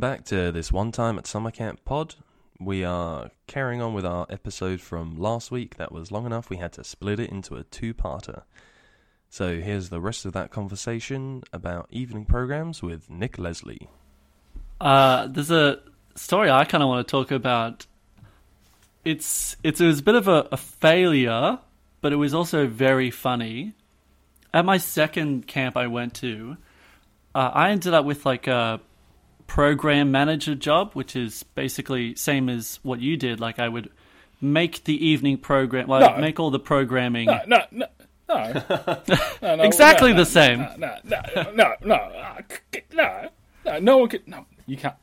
Back to this one time at summer camp pod. We are carrying on with our episode from last week. That was long enough. We had to split it into a two-parter. So here's the rest of that conversation about evening programs with Nick Leslie. Uh, there's a story I kind of want to talk about. It's it's it was a bit of a, a failure, but it was also very funny. At my second camp I went to, uh, I ended up with like a program manager job, which is basically same as what you did. Like I would make the evening program, like No. make all the programming. No, no, no. No. No, no, Exactly no, the no, same. No, no, no, no, no, no, no, one could. No, you can't.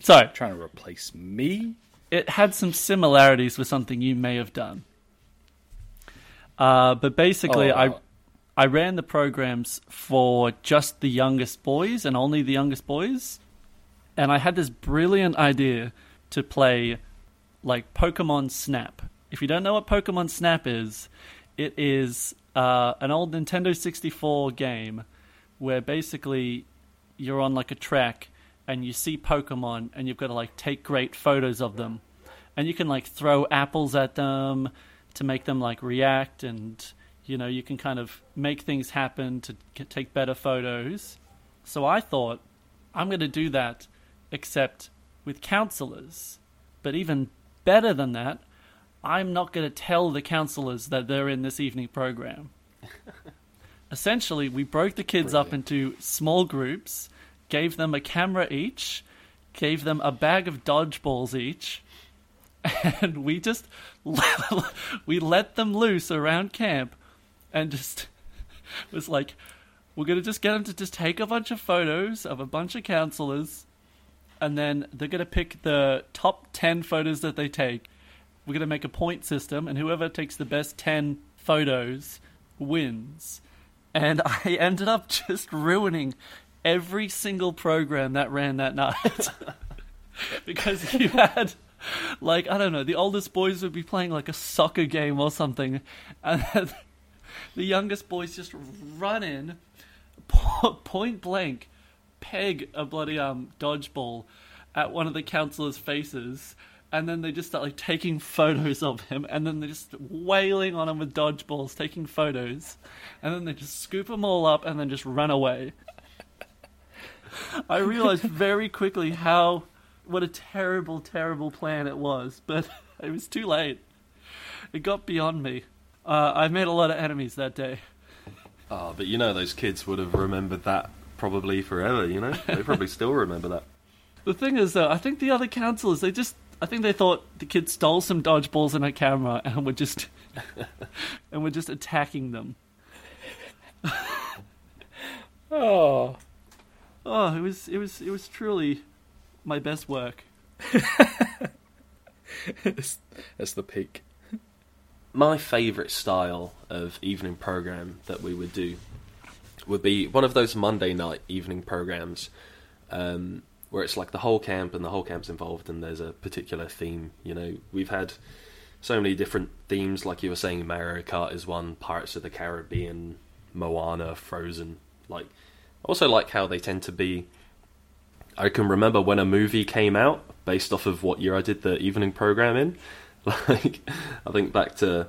So Trying to replace me? it had some similarities with something you may have done. Uh, but basically, Oh, I. I ran the programs for just the youngest boys and only the youngest boys, and I had this brilliant idea to play like Pokemon Snap. If you don't know what Pokemon Snap is, it is uh, an old Nintendo 64 game where basically you're on like a track and you see Pokemon and you've got to like take great photos of them. And you can like throw apples at them to make them like react and you know, you can kind of make things happen to take better photos. So I thought I'm going to do that except with counselors. But even better than that, I'm not going to tell the counselors that they're in this evening program. Essentially, we broke the kids up into small groups, gave them a camera each, gave them a bag of dodgeballs each, and we just we let them loose around camp and just was like we're going to just get them to just take a bunch of photos of a bunch of counselors and then they're going to pick the top 10 photos that they take. We're going to make a point system and whoever takes the best 10 photos wins. And i ended up just ruining every single program that ran that night. Because you had like i don't know the oldest boys would be playing like a soccer game or something and the youngest boys just run in point blank peg a bloody um dodgeball at one of the counselors faces and then they just start like taking photos of him and then they're just wailing on him with dodgeballs taking photos and then they just scoop them all up and then just run away. I realized very quickly how what a terrible terrible plan it was but it was too late. It got beyond me. Uh, i made a lot of enemies that day. Ah, but you know those kids would have remembered that probably forever, you know? They probably still remember that. The thing is, though, I think the other counselors, they just, I think they thought the kid stole some dodgeballs and a camera and were just, and were just attacking them. Oh. Oh, it was, it was, it was truly my best work. it's, it's the peak. My favourite style of evening program that we would do would be one of those Monday night evening programs um, where it's like the whole camp and the whole camp's involved and there's a particular theme. You know, we've had so many different themes, like you were saying, Mario Kart is one, Pirates of the Caribbean, Moana, Frozen. Like, I also like how they tend to be. I can remember when a movie came out based off of what year I did the evening program in. Like, I think back to,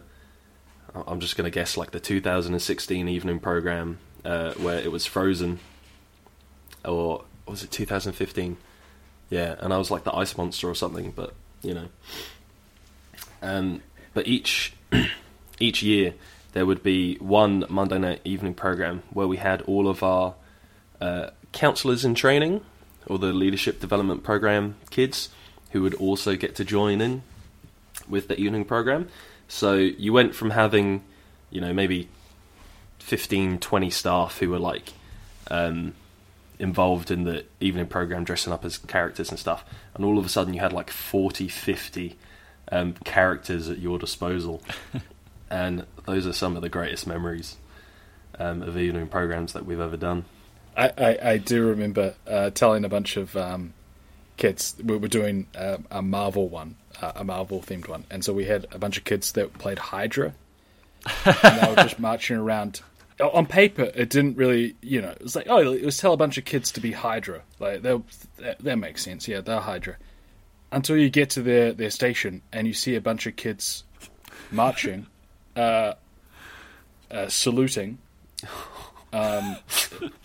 I'm just going to guess like the 2016 evening program uh, where it was Frozen, or was it 2015? Yeah, and I was like the ice monster or something, but you know. Um, but each each year there would be one Monday night evening program where we had all of our uh, counselors in training or the leadership development program kids who would also get to join in with the evening program. So you went from having, you know, maybe 15, 20 staff who were like um, involved in the evening program, dressing up as characters and stuff, and all of a sudden you had like 40, 50 um, characters at your disposal. and those are some of the greatest memories um, of evening programs that we've ever done. I, I, I do remember uh, telling a bunch of um, kids we were doing uh, a Marvel one, uh, a Marvel themed one, and so we had a bunch of kids that played Hydra, and they were just marching around on paper, it didn't really, you know, it was like, oh, it was tell a bunch of kids to be Hydra. Like, that, that makes sense. Yeah, they're Hydra. Until you get to their, their station and you see a bunch of kids marching, uh, uh, saluting, um,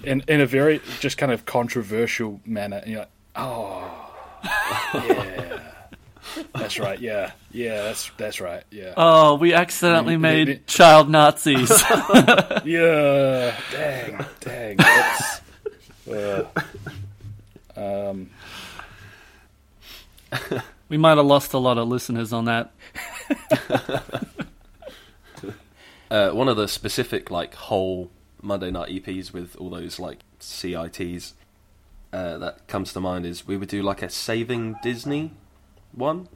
in in a very just kind of controversial manner. And you're like, oh, yeah. That's right. Yeah, yeah. That's that's right. Yeah. Oh, we accidentally made child Nazis. Yeah. Dang. Dang. That's, uh, um. we might have lost a lot of listeners on that. Uh, one of the specific like whole Monday night EPs with all those like CITs uh, that comes to mind is we would do like a Saving Disney one.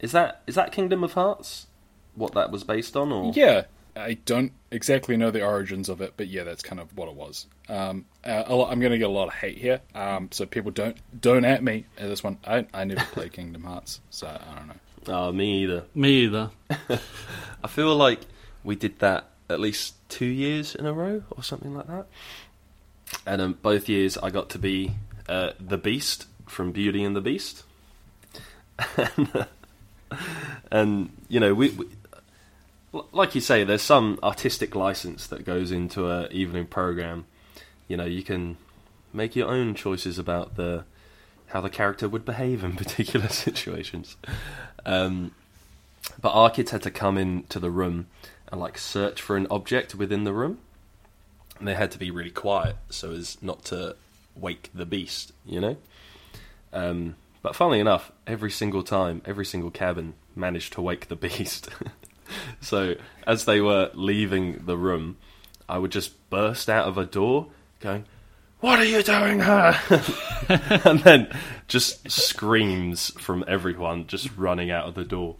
Is that is that Kingdom of Hearts? What that was based on, or Yeah. I don't exactly know the origins of it, but yeah, that's kind of what it was. Um, uh, a lot, I'm going to get a lot of hate here, um, so people don't don't at me at this one. I I never played Kingdom Hearts, so I don't know. Oh, me either. Me either. I feel like we did that at least two years in a row or something like that. And um, both years I got to be uh, the Beast from Beauty and the Beast. and, you know, we, we, like you say, there's some artistic license that goes into a evening program. You know, you can make your own choices about the how the character would behave in particular situations. Um, but our kids had to come into the room and like search for an object within the room. And they had to be really quiet so as not to wake the beast, you know? Um, but funnily enough, every single time, every single cabin managed to wake the beast. so as they were leaving the room, I would just burst out of a door going, What are you doing here? and then just screams from everyone just running out of the door.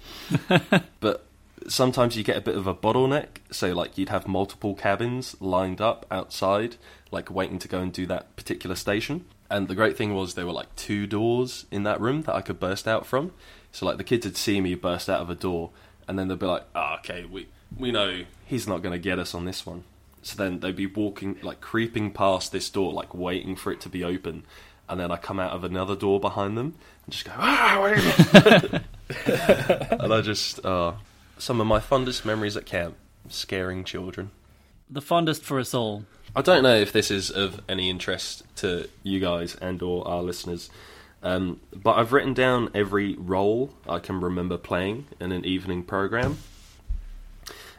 but sometimes you get a bit of a bottleneck, so like you'd have multiple cabins lined up outside, like waiting to go and do that particular station. And the great thing was there were like two doors in that room that I could burst out from. So like the kids would see me burst out of a door, and then they'd be like, "Ah, okay, we we know he's not going to get us on this one." So then they'd be walking, like creeping past this door, like waiting for it to be open, and then I come out of another door behind them and just go, "Ah, and I just uh, some of my fondest memories at camp, scaring children. The fondest for us all. I don't know if this is of any interest to you guys and or our listeners, um, but I've written down every role I can remember playing in an evening program,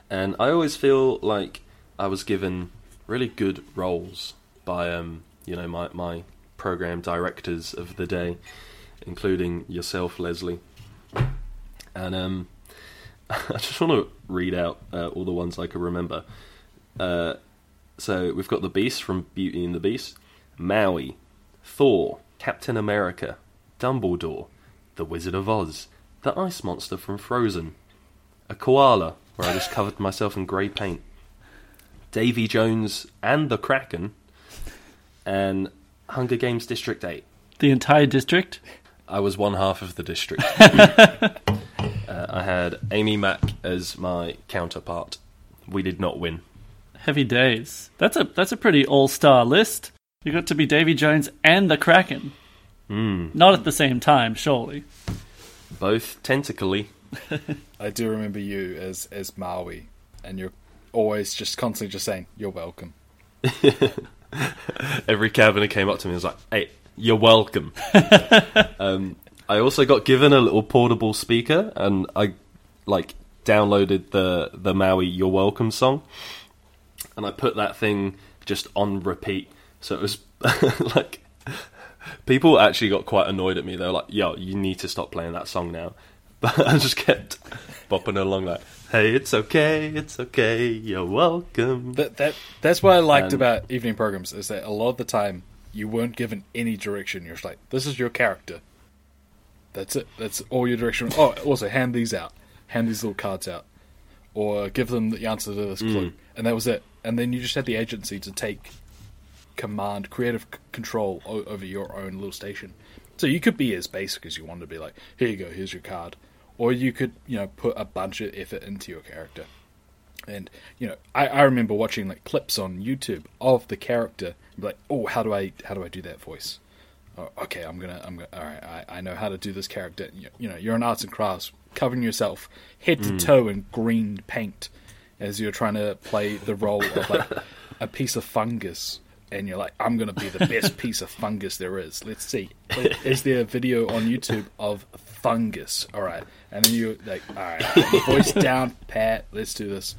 and I always feel like I was given really good roles by um, you know my my program directors of the day, including yourself, Leslie, and um, I just want to read out uh, all the ones I can remember. Uh, so we've got the Beast from Beauty and the Beast, Maui, Thor, Captain America, Dumbledore, the Wizard of Oz, the Ice Monster from Frozen, a koala where I just covered myself in grey paint, Davy Jones and the Kraken, and Hunger Games District Eight. The entire district. I was one half of the district. uh, I had Amy Mack as my counterpart. We did not win. Heavy days. That's a that's a pretty all star list. You got to be Davy Jones and the Kraken. Hmm. Not at the same time, surely. Both tentacly. I do remember you as as Maui, and you're always just constantly just saying you're welcome. Every cabinet came up to me and was like, "Hey, you're welcome." um, I also got given a little portable speaker, and I like downloaded the the Maui "You're Welcome" song, and I put that thing just on repeat. So it was like people actually got quite annoyed at me. They were like, "Yo, you need to stop playing that song now." But I just kept bopping along like, "Hey, it's okay, it's okay, you're welcome." That that that's what I liked And- about evening programs is that a lot of the time you weren't given any direction. You're just like, this is your character. That's it. That's all your direction. Oh, also hand these out. Hand these little cards out, or give them the answer to this clue, mm. and that was it. And then you just had the agency to take command, creative c- control o- over your own little station. So you could be as basic as you wanted to be, like, here you go, here's your card, or you could, you know, put a bunch of effort into your character. And you know, I, I remember watching like clips on YouTube of the character, and be like, oh, how do I how do I do that voice? Oh, okay, I'm gonna I'm gonna all right, I, I know how to do this character. You, you know, you're an arts and crafts, covering yourself head to mm. toe in green paint as you're trying to play the role of like a piece of fungus. And you're like, I'm gonna be the best piece of fungus there is. Let's see. Is there a video on YouTube of fungus? All right, and then you're like, all right, voice down, Pat. Let's do this.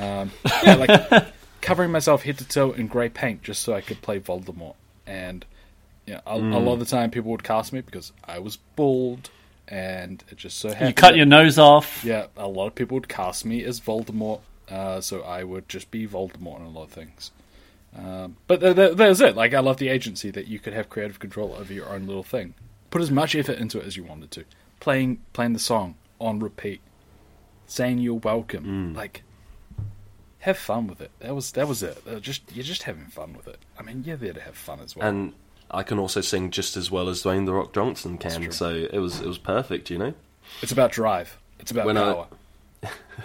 Um, yeah, like covering myself head to toe in grey paint just so I could play Voldemort. And yeah, a, a lot of the time people would cast me because I was bald, and it just so happened. You cut that- your nose off. yeah, a lot of people would cast me as Voldemort, uh, so I would just be Voldemort in a lot of things. Um, but th- th- there's it. Like, I love the agency that you could have creative control over your own little thing. Put as much effort into it as you wanted to. Playing, playing the song on repeat, saying you're welcome. Like, have fun with it. That was that was it. Uh, just you're just having fun with it. I mean, you're there to have fun as well. And I can also sing just as well as Dwayne the Rock Johnson can, so it was it was perfect, you know. it's about drive. It's about When I- power.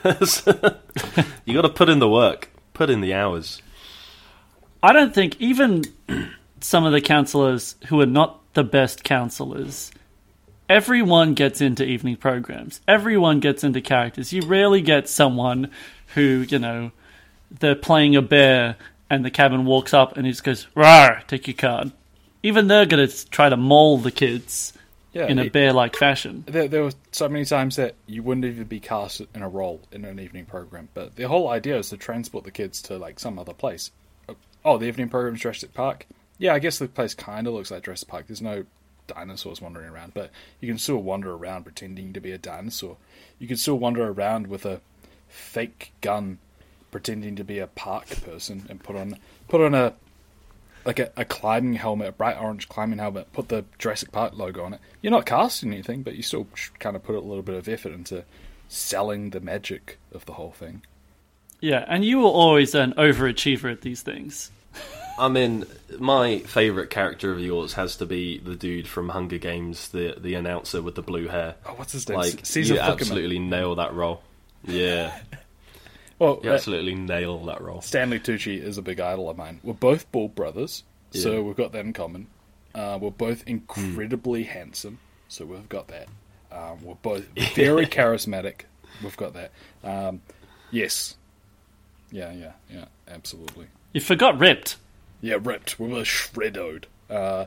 you got to put in the work, put in the hours. I don't think even some of the counselors who are not the best counselors, everyone gets into evening programs. Everyone gets into characters. You rarely get someone who, you know, they're playing a bear and the cabin walks up and he just goes, Rawr, take your card. Even they're going to try to maul the kids yeah, in a bear like fashion. There, there were so many times that you wouldn't even be cast in a role in an evening program. But the whole idea is to transport the kids to like some other place. Oh, the evening program's Jurassic Park. Yeah, I guess the place kind of looks like Jurassic Park. There's no dinosaurs wandering around, but you can still wander around pretending to be a dinosaur. You can still wander around with a fake gun, pretending to be a park person, and put on put on a like a, a climbing helmet, a bright orange climbing helmet, put the Jurassic Park logo on it. You're not casting anything, but you still kind of put a little bit of effort into selling the magic of the whole thing. Yeah, and you were always an overachiever at these things. I mean, my favourite character of yours has to be the dude from Hunger Games, the the announcer with the blue hair. Oh, what's his name? Like, Caesar you Flickerman. absolutely nail that role. Yeah, Well, you uh, absolutely nail that role. Stanley Tucci is a big idol of mine. We're both Ball brothers, Yeah. so we've got that in common. Uh, we're both incredibly handsome, so we've got that. Um, we're both very charismatic. We've got that. Um, yes. Yeah, yeah, yeah, absolutely. You forgot ripped. Yeah, ripped. We were shredded. Uh,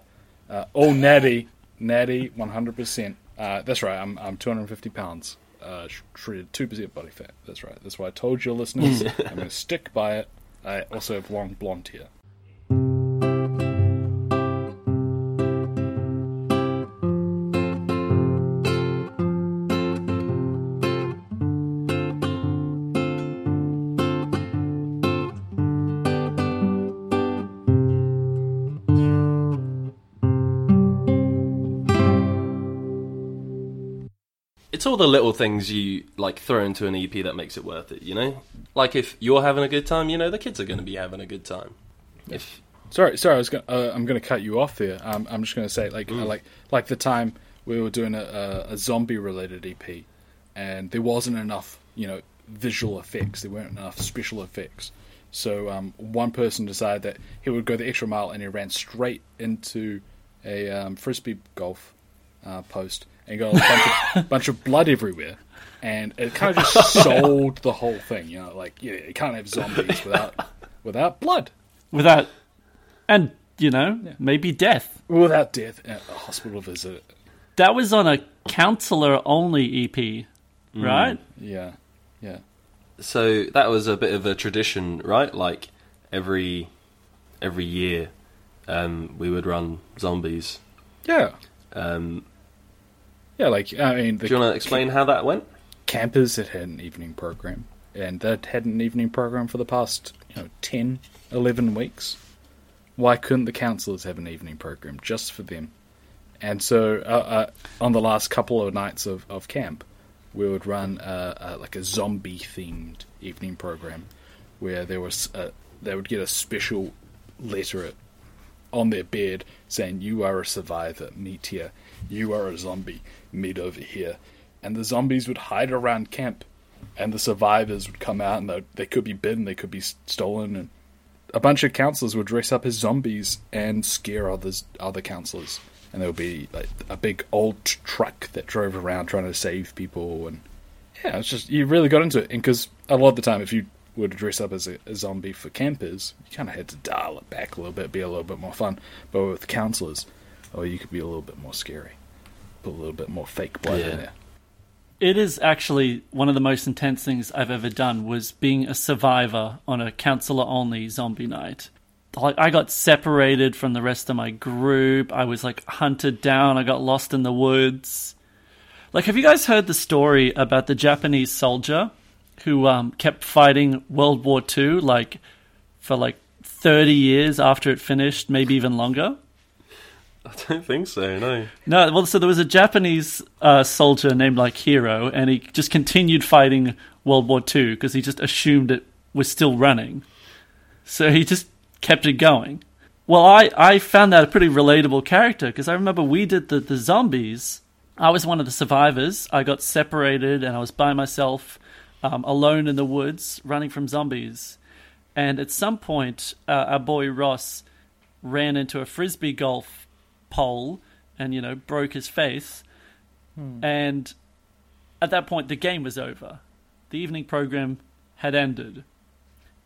uh, all natty, natty, one hundred percent. Uh, That's right. I'm I'm two hundred and fifty pounds. Uh, sh- shredded, two percent body fat. That's right. That's why I told your listeners. I'm going to stick by it. I also have long blonde hair. All the little things you like throw into an EP that makes it worth it. You know, like if you're having a good time, you know the kids are going to be having a good time. If Sorry, sorry. I was gonna, uh, I'm going to cut you off there. Um, I'm just going to say, like, uh, like, like the time we were doing a, a, a zombie-related EP, and there wasn't enough, you know, visual effects. There weren't enough special effects. So um, one person decided that he would go the extra mile, and he ran straight into a um, frisbee golf uh, post and got a bunch of, bunch of blood everywhere. And it kind of just sold the whole thing, you know, like yeah, you can't have zombies without without blood. Without, and, you know, maybe death. Without death at a hospital visit. That was on a counselor only EP, right? Yeah. Yeah. so, that was a bit of a tradition, right? Like every every year, um, we would run zombies. Yeah. Um, Yeah, like I mean the do you want to explain how that went? campers had had an evening program and they'd had an evening program for the past, you know, 10, 11 weeks. Why couldn't the councillors have an evening program just for them? And so, uh, uh, on the last couple of nights of, of camp, we would run uh, uh, like a zombie themed evening program where there was a, they would get a special letter on their bed saying, You are a survivor, meet here. You are a zombie, meet over here. And the zombies would hide around camp and the survivors would come out and they could be bitten, they could be stolen, and a bunch of counselors would dress up as zombies and scare others other counselors. And there would be like a big old truck that drove around trying to save people, and yeah, it's just you really got into it. And because a lot of the time, if you were to dress up as a, a zombie for campers, you kind of had to dial it back a little bit, be a little bit more fun. But with counselors, oh, you could be a little bit more scary, put a little bit more fake blood Yeah. in there. It is actually one of the most intense things I've ever done was being a survivor on a counselor only zombie night. Like I got separated from the rest of my group. I was like hunted down. I got lost in the woods. Like have you guys heard the story about the Japanese soldier who um, kept fighting World War II like for like 30 years after it finished, maybe even longer? I don't think so. No. No, well, so there was a Japanese uh, soldier named like Hero, and he just continued fighting World War II because he just assumed it was still running. So he just kept it going. Well, I, I found that a pretty relatable character because I remember we did the, the zombies. I was one of the survivors. I got separated and I was by myself, um, alone in the woods, running from zombies. And at some point, uh, our boy Ross ran into a frisbee golf pole and you know broke his face. Hmm. And at that point the game was over. The evening program had ended.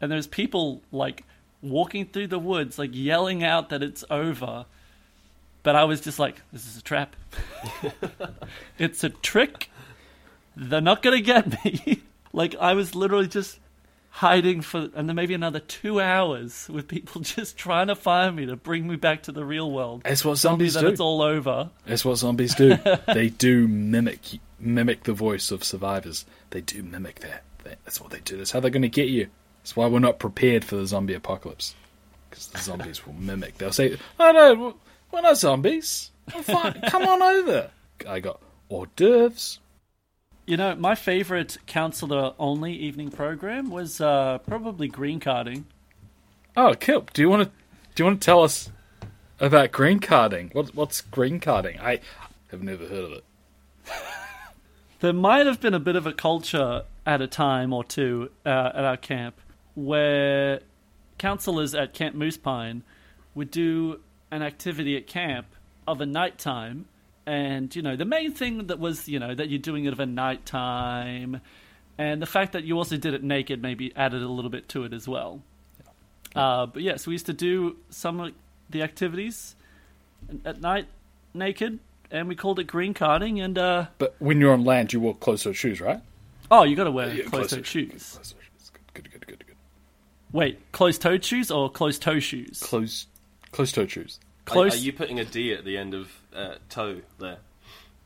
And there's people like walking through the woods like yelling out that it's over. But i was just like this is a trap. It's a trick. They're not gonna get me. Like i was literally just hiding for and then maybe another two hours with people just trying to find me to bring me back to the real world That's what zombies that do. it's all over That's what zombies do. they do mimic mimic the voice of survivors. They do mimic that. That- That's what they do. That's how they're going to get you. That's why we're not prepared for the zombie apocalypse. Because the zombies will mimic. They'll say, "I oh, no, we're not zombies. Come on over." I got hors d'oeuvres. You know, my favorite counselor only evening program was uh, probably green carding. Oh, Kip, do you want to do you want to tell us about green carding? What, what's green carding? I have never heard of it. There might have been a bit of a culture at a time or two uh, at our camp where counselors at Camp Moose Pine would do an activity at camp of a nighttime. And, you know, the main thing that was, you know, that you're doing it of a nighttime. And the fact that you also did it naked maybe added a little bit to it as well. Uh, but yes, we used to do some of the activities at night naked, and we called it green carding. And uh, But when you're on land, you wore closed-toed shoes, right? oh, you got to wear Yeah, closed-toed closed-toed shoes. Closed-toed shoes. Good, good, good, good, good. Wait, closed-toed shoes or closed-toe shoes? Closed, closed-toed shoes. Are, Close, are you putting a D at the end of uh, toe there?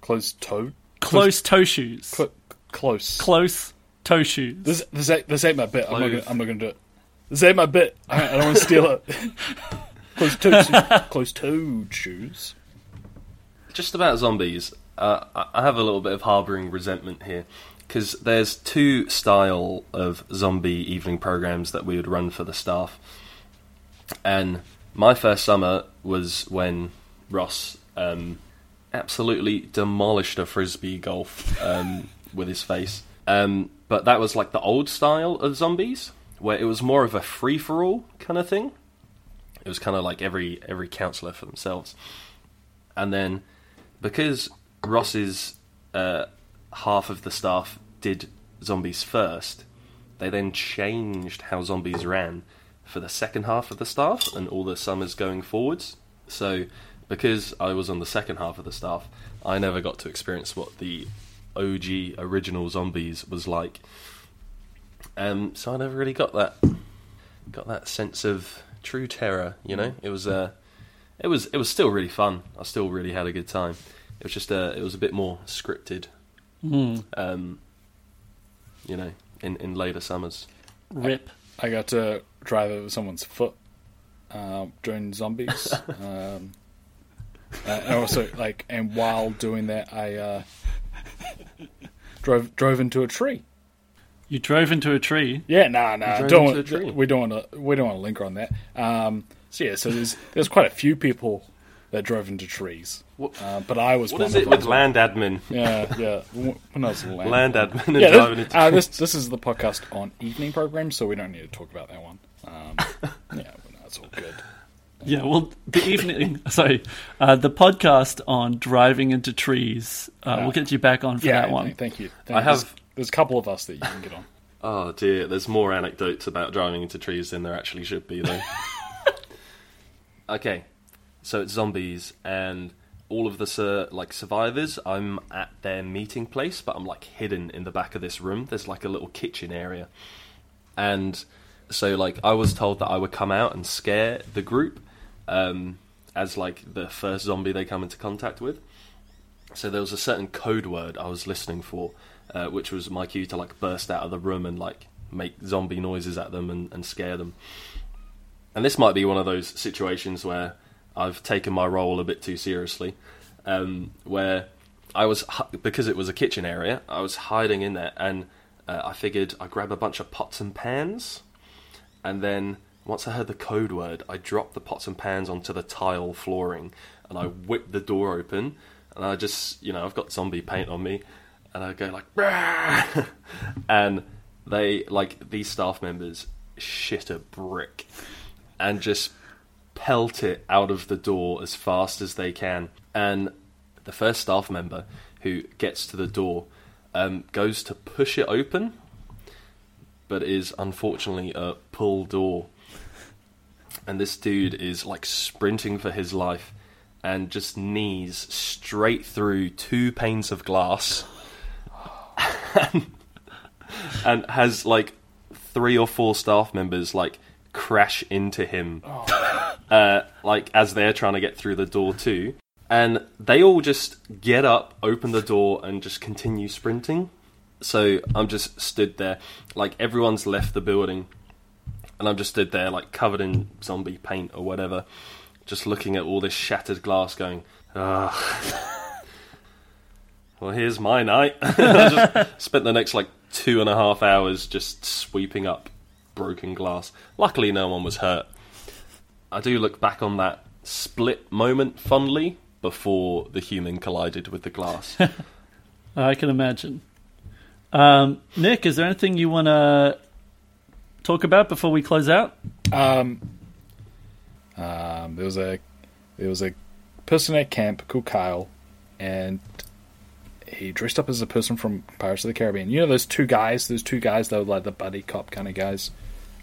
Closed-toed. closed toe shoes. Cl- close. close toe shoes. This, this, ain't, this ain't my bit. I'm not, gonna, I'm not gonna do it. This ain't my bit. I, I don't want to steal it. Closed-toed, closed-toed shoes. Just about zombies, uh, I I have a little bit of harbouring resentment here because there's two style of zombie evening programs that we would run for the staff, and my first summer was when Ross um, absolutely demolished a frisbee golf um, with his face. Um, but that was like the old style of zombies, where it was more of a free for all kind of thing. It was kind of like every every counsellor for themselves, and then because Ross's uh, half of the staff did zombies first, they then changed how zombies ran for the second half of the staff and all the summers going forwards. So, because I was on the second half of the staff, I never got to experience what the OG original zombies was like. Um, so I never really got that got that sense of true terror. You know, it was uh, it was it was still really fun. I still really had a good time. It was just uh, it was a bit more scripted. Hmm. Um, you know, in in later summers. Rip. I got to drive over someone's foot um, during zombies. um, uh, and also, like, and while doing that, I uh, drove drove into a tree. You drove into a tree. Yeah, nah, nah. Don't want, we don't want to. We don't want to linger on that. Um, so yeah, so there's there's quite a few people that drove into trees. What- Uh, but I was What one is of it with land admin? Yeah, yeah. When I was land, Land admin and Yeah, driving this, into uh, trees. this this is the podcast on evening programs, so we don't need to talk about that one. Um, yeah, well, no, all good. Yeah, well, the evening, sorry, uh, the podcast on driving into trees. Uh, we'll get you back on for Yeah, that one. thank- you. Thank I you. There's- have- There's a couple of us that you can get on. Oh dear, there's more anecdotes about driving into trees than there actually should be, though. okay, so it's zombies, and all of the like survivors. I'm at their meeting place, but I'm like hidden in the back of this room. There's like a little kitchen area, and so like I was told that I would come out and scare the group um, as like the first zombie they come into contact with. So there was a certain code word I was listening for, uh, which was my cue to like burst out of the room and like make zombie noises at them and, and scare them. And this might be one of those situations where I've taken my role a bit too seriously, um, where I was because it was a kitchen area, I was hiding in there, and uh, I figured I'd grab a bunch of pots and pans, and then once I heard the code word, I dropped the pots and pans onto the tile flooring, and I whipped the door open, and I just, you know, I've got zombie paint on me, and I go like, and they like these staff members shit a brick, and just pelt it out of the door as fast as they can, and the first staff member who gets to the door um, goes to push it open, but is unfortunately a pull door. And this dude is like sprinting for his life and just knees straight through two panes of glass. And has like three or four staff members like crash into him uh, like as they're trying to get through the door too. And they all just get up open the door and just continue sprinting. So i'm just stood there. Like everyone's left the building. And i'm just stood there like covered in zombie paint or whatever. Just looking at all this shattered glass going ah well here's my night. I just spent the next like two and a half hours just sweeping up broken glass. Luckily no one was hurt I do look back on that split moment fondly before the human collided with the glass. I can imagine. Um, Nick, is there anything you want to talk about before we close out? Um, um, there was a there was a person at camp called Kyle, and he dressed up as a person from Pirates of the Caribbean. You know those two guys, those two guys that were like the buddy cop kind of guys,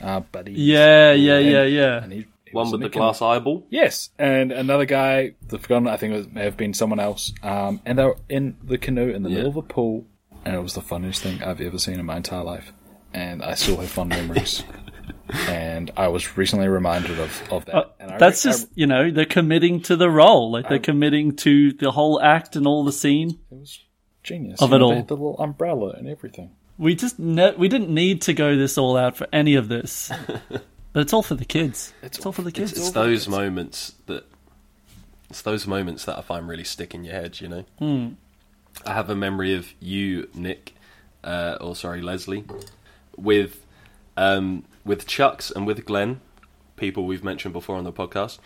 uh, buddy. Yeah, yeah, And- yeah, yeah. And he, he One with the canoe. glass eyeball. Yes, and another guy, the forgotten, I think it was, may have been someone else, um, and they were in the canoe in the Yeah. middle of a pool, and it was the funniest thing I've ever seen in my entire life, and I still have fond memories. and I was recently reminded of, of that. Uh, and I that's re- I- just you know they're committing to the role, like they're committing to the whole act and all the scene. it was genius Of You it know, all. the little umbrella and everything. We just ne- we didn't need to go this all out for any of this, but it's all for the kids. It's, all for the kids. It's those moments that it's those moments that I find really stick in your head. You know, I have a memory of you, Nick, uh, or sorry, Leslie, with um, with Chucks and with Glenn, people we've mentioned before on the podcast.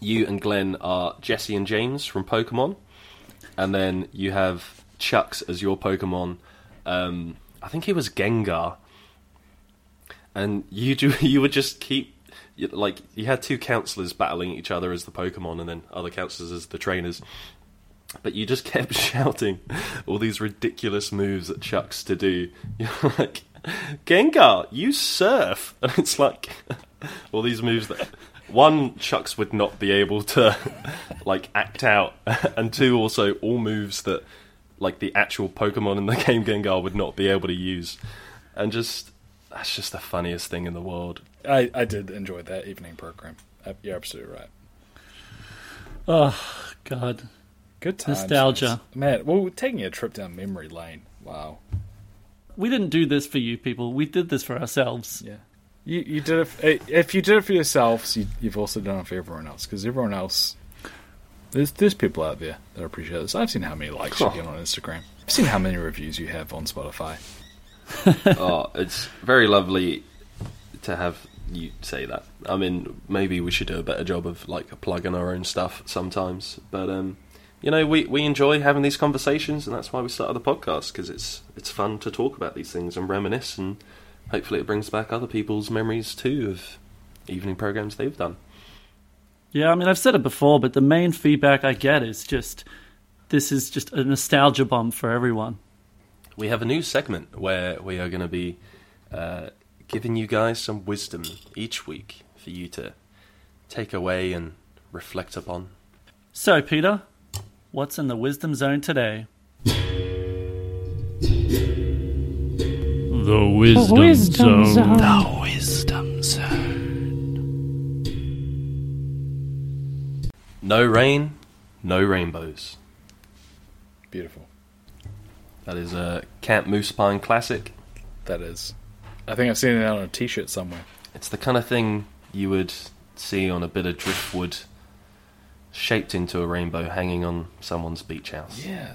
You and Glenn are Jessie and James from Pokemon, and then you have Chucks as your Pokemon. Um, I think he was Gengar, and you do, you would just keep like you had two counselors battling each other as the Pokemon, and then other counselors as the trainers. But you just kept shouting all these ridiculous moves at Chucks to do. You're like, Gengar, you surf, and it's like all these moves that one Chucks would not be able to like act out, and two also all moves that like the actual Pokemon in the game Gengar would not be able to use, and just that's just the funniest thing in the world. I, I did enjoy that evening program. Uh, You're absolutely right. Oh God, Good times. Nostalgia. Man, well, we're taking a trip down memory lane. Wow. we didn't do this for you people. We did this for ourselves. Yeah. You, you did it. f- If you did it for yourselves, you, you've also done it for everyone else. Because everyone else, there's there's people out there that appreciate this. I've seen how many likes you get on Instagram. I've seen how many reviews you have on Spotify. oh, it's very lovely to have you say that. I mean, maybe we should do a better job of like plugging our own stuff sometimes. But um, you know, we we enjoy having these conversations, and that's why we started the podcast because it's it's fun to talk about these things and reminisce, and hopefully it brings back other people's memories too of evening programs they've done. Yeah, I mean, I've said it before, but the main feedback I get is just this is just a nostalgia bomb for everyone. We have a new segment where we are going to be uh, giving you guys some wisdom each week for you to take away and reflect upon. So, Peter, what's in the wisdom zone today? The Wisdom, Wisdom Zone. Zone. The Wisdom Zone. No rain, no rainbows. Beautiful. That is a Camp Moose Pine classic. That is. I think I've seen it on a T-shirt somewhere. It's the kind of thing you would see on a bit of driftwood shaped into a rainbow hanging on someone's beach house. Yeah,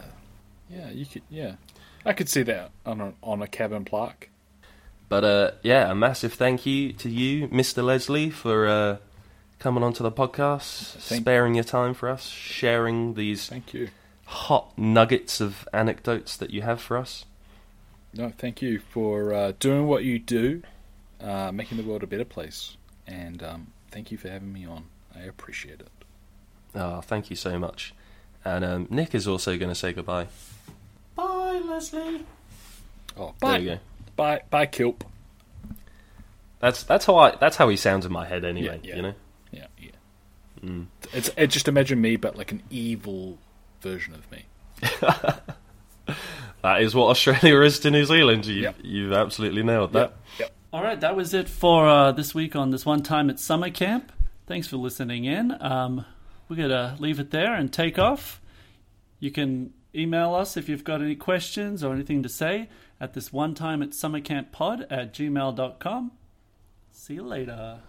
yeah. You could. Yeah, I could see that on a, on a cabin plaque. But uh, yeah, a massive thank you to you, Mr. Leslie, for uh, coming onto the podcast, Thank- sparing your time for us, sharing these Thank you. Hot nuggets of anecdotes that you have for us. No, thank you for uh, doing what you do, uh, making the world a better place, and um, thank you for having me on. I appreciate it. Oh, thank you so much. And um, Nick is also going to say goodbye. Bye, Leslie. Oh, There bye, you go. bye, bye, Kilp. That's that's how I that's how he sounds in my head anyway. Yeah, yeah. You know. Yeah, yeah. Mm. It's, it's just imagine me, but like an evil version of me. That is what Australia is to New Zealand. You, Yep. You've absolutely nailed that. Yep. Yep. All right, that was it for uh, this week on this one time at summer camp. Thanks for listening in. Um, we're going to leave it there and take off. You can email us if you've got any questions or anything to say at this one time at summercamppod at gmail.com. See you later.